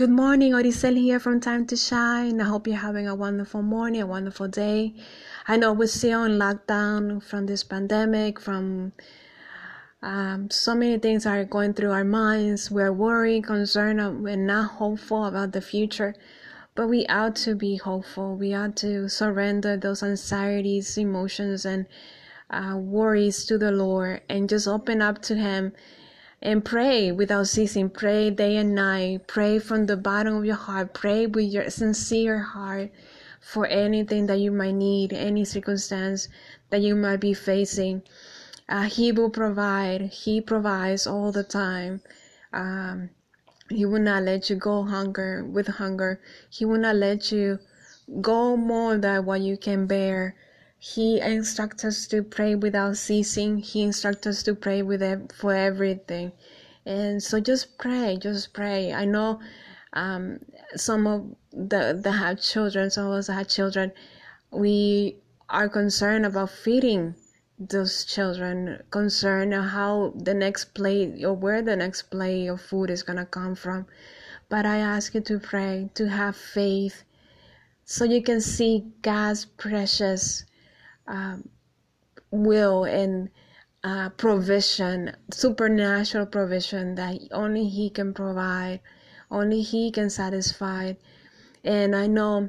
Good morning, Odisel here from Time to Shine. I hope you're having a wonderful morning, a wonderful day. I know we're still in lockdown from this pandemic, from um, so many things are going through our minds. We're worried, concerned, and not hopeful about the future. But we ought to be hopeful. We ought to surrender those anxieties, emotions, and uh, worries to the Lord and just open up to Him and pray without ceasing. Pray day and night. Pray from the bottom of your heart. Pray with your sincere heart for anything that you might need, any circumstance that you might be facing. Uh, he will provide. He provides all the time. Um, he will not let you go hunger with hunger. He will not let you go more than what you can bear. He instructs us to pray without ceasing. He instructs us to pray with for everything, and so just pray, just pray. I know um, some of the that have children, some of us have children, we are concerned about feeding those children, concerned how the next plate or where the next plate of food is gonna come from. But I ask you to pray, to have faith, so you can see God's precious um, will and uh, provision, supernatural provision that only He can provide, only He can satisfy. And I know,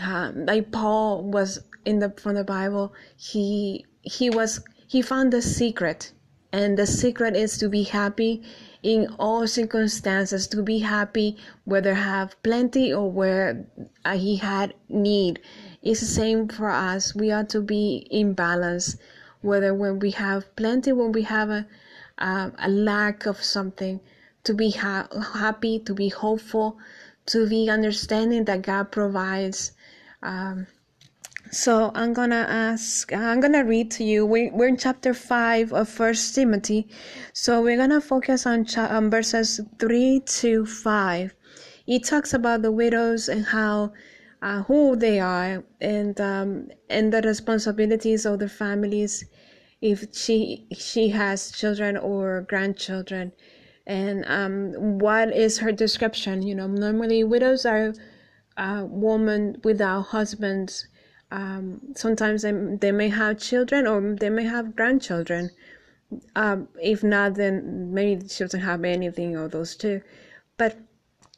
uh, like Paul was in the from the Bible, he he was he found the secret, and the secret is to be happy in all circumstances, to be happy whether have plenty or where uh, he had need it's the same for us. We are to be in balance, whether when we have plenty, when we have a, a, a lack of something, to be ha- happy, to be hopeful, to be understanding that God provides. Um, so I'm gonna ask. I'm gonna read to you. We, we're in chapter five of First Timothy, so we're gonna focus on, cha- on verses three to five. It talks about the widows and how uh, who they are and um, and the responsibilities of the families if she she has children or grandchildren. And um, what is her description? You know normally widows are a woman without husbands. Um, sometimes they, they may have children or they may have grandchildren. Um, if not then maybe the children have anything of those two. But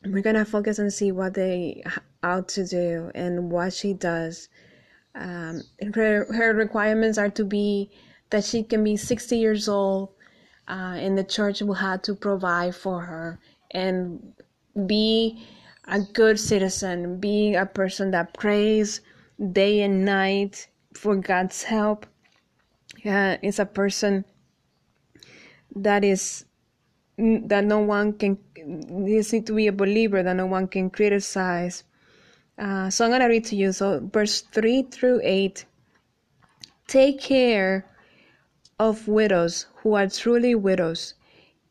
we're gonna focus and see what they ought to do and what she does. Um, her her requirements are to be that she can be 60 years old, uh, and the church will have to provide for her and be a good citizen, be a person that prays day and night for God's help. Uh, is a person that is that no one can need to be a believer that no one can criticize uh, so i'm going to read to you. So verse 3 through 8 take care of widows who are truly widows.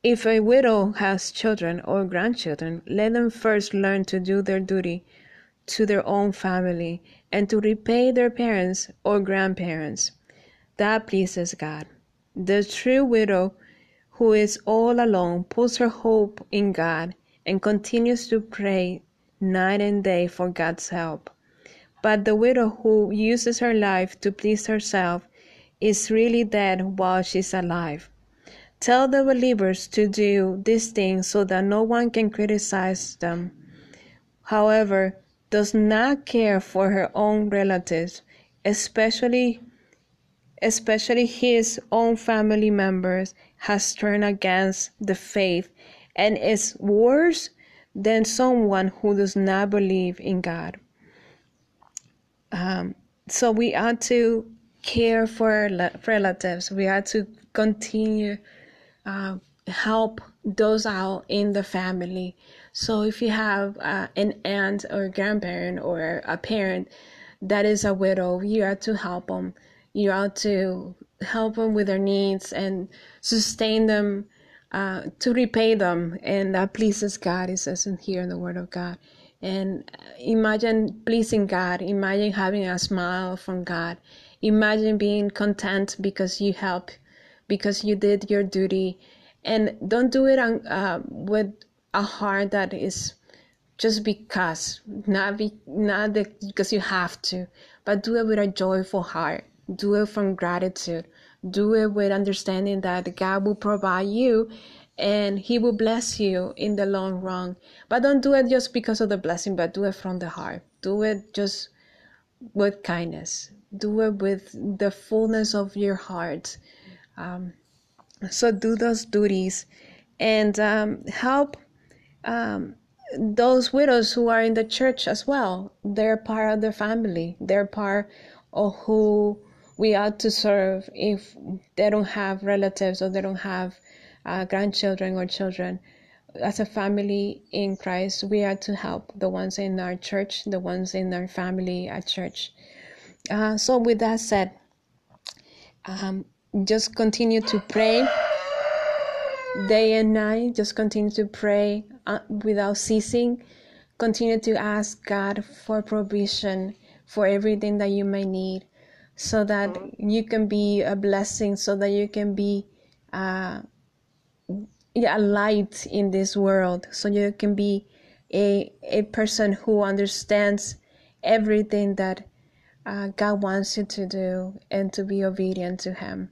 If a widow has children or grandchildren let them first learn to do their duty to their own family and to repay their parents or grandparents. That pleases god. The true widow who is all alone, puts her hope in God and continues to pray night and day for God's help. But the widow who uses her life to please herself is really dead while she's alive. Tell the believers to do these things so that no one can criticize them. However, does not care for her own relatives, especially especially his own family members has turned against the faith and is worse than someone who does not believe in God. Um, so we ought to care for relatives. We ought to continue uh, help those out in the family. So if you have uh, an aunt or grandparent or a parent that is a widow, you ought to help them. You ought to help them with their needs and sustain them uh, to repay them. And that pleases god. It says in here in the word of god. And imagine pleasing god. Imagine having a smile from god. Imagine being content because you help because you did your duty. And don't do it on, uh, with a heart that is just because, not be, not because you have to, but do it with a joyful heart. Do it from gratitude. Do it with understanding that God will provide you and He will bless you in the long run. But don't do it just because of the blessing, but do it from the heart. Do it just with kindness. Do it with the fullness of your heart. Um, so do those duties and um, help um, those widows who are in the church as well. They're part of the family. They're part of who we ought to serve if they don't have relatives or they don't have uh, grandchildren or children. As a family in Christ, we are to help the ones in our church, the ones in our family at church. Uh, so, with that said, um, just continue to pray day and night. Just continue to pray uh, without ceasing. Continue to ask God for provision for everything that you may need so that you can be a blessing, so that you can be uh, a light in this world, so you can be a, a person who understands everything that uh, God wants you to do and to be obedient to Him.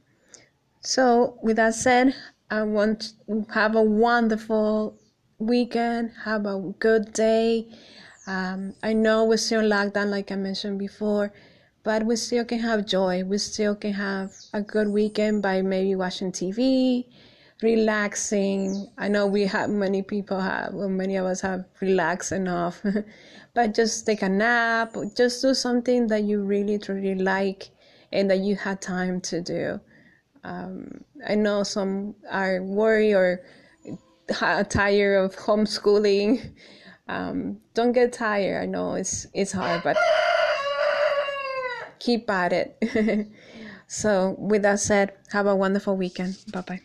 So, with that said, I want to have a wonderful weekend, have a good day. Um, I know we're still in lockdown, like I mentioned before, but we still can have joy. We still can have a good weekend by maybe watching TV, relaxing. I know we have many people have, many of us have relaxed enough, but just take a nap, just do something that you really, truly like and that you had time to do. Um, I know some are worried or tired of homeschooling. Um, don't get tired. I know it's it's hard, but keep at it. so, with that said, have a wonderful weekend. Bye bye.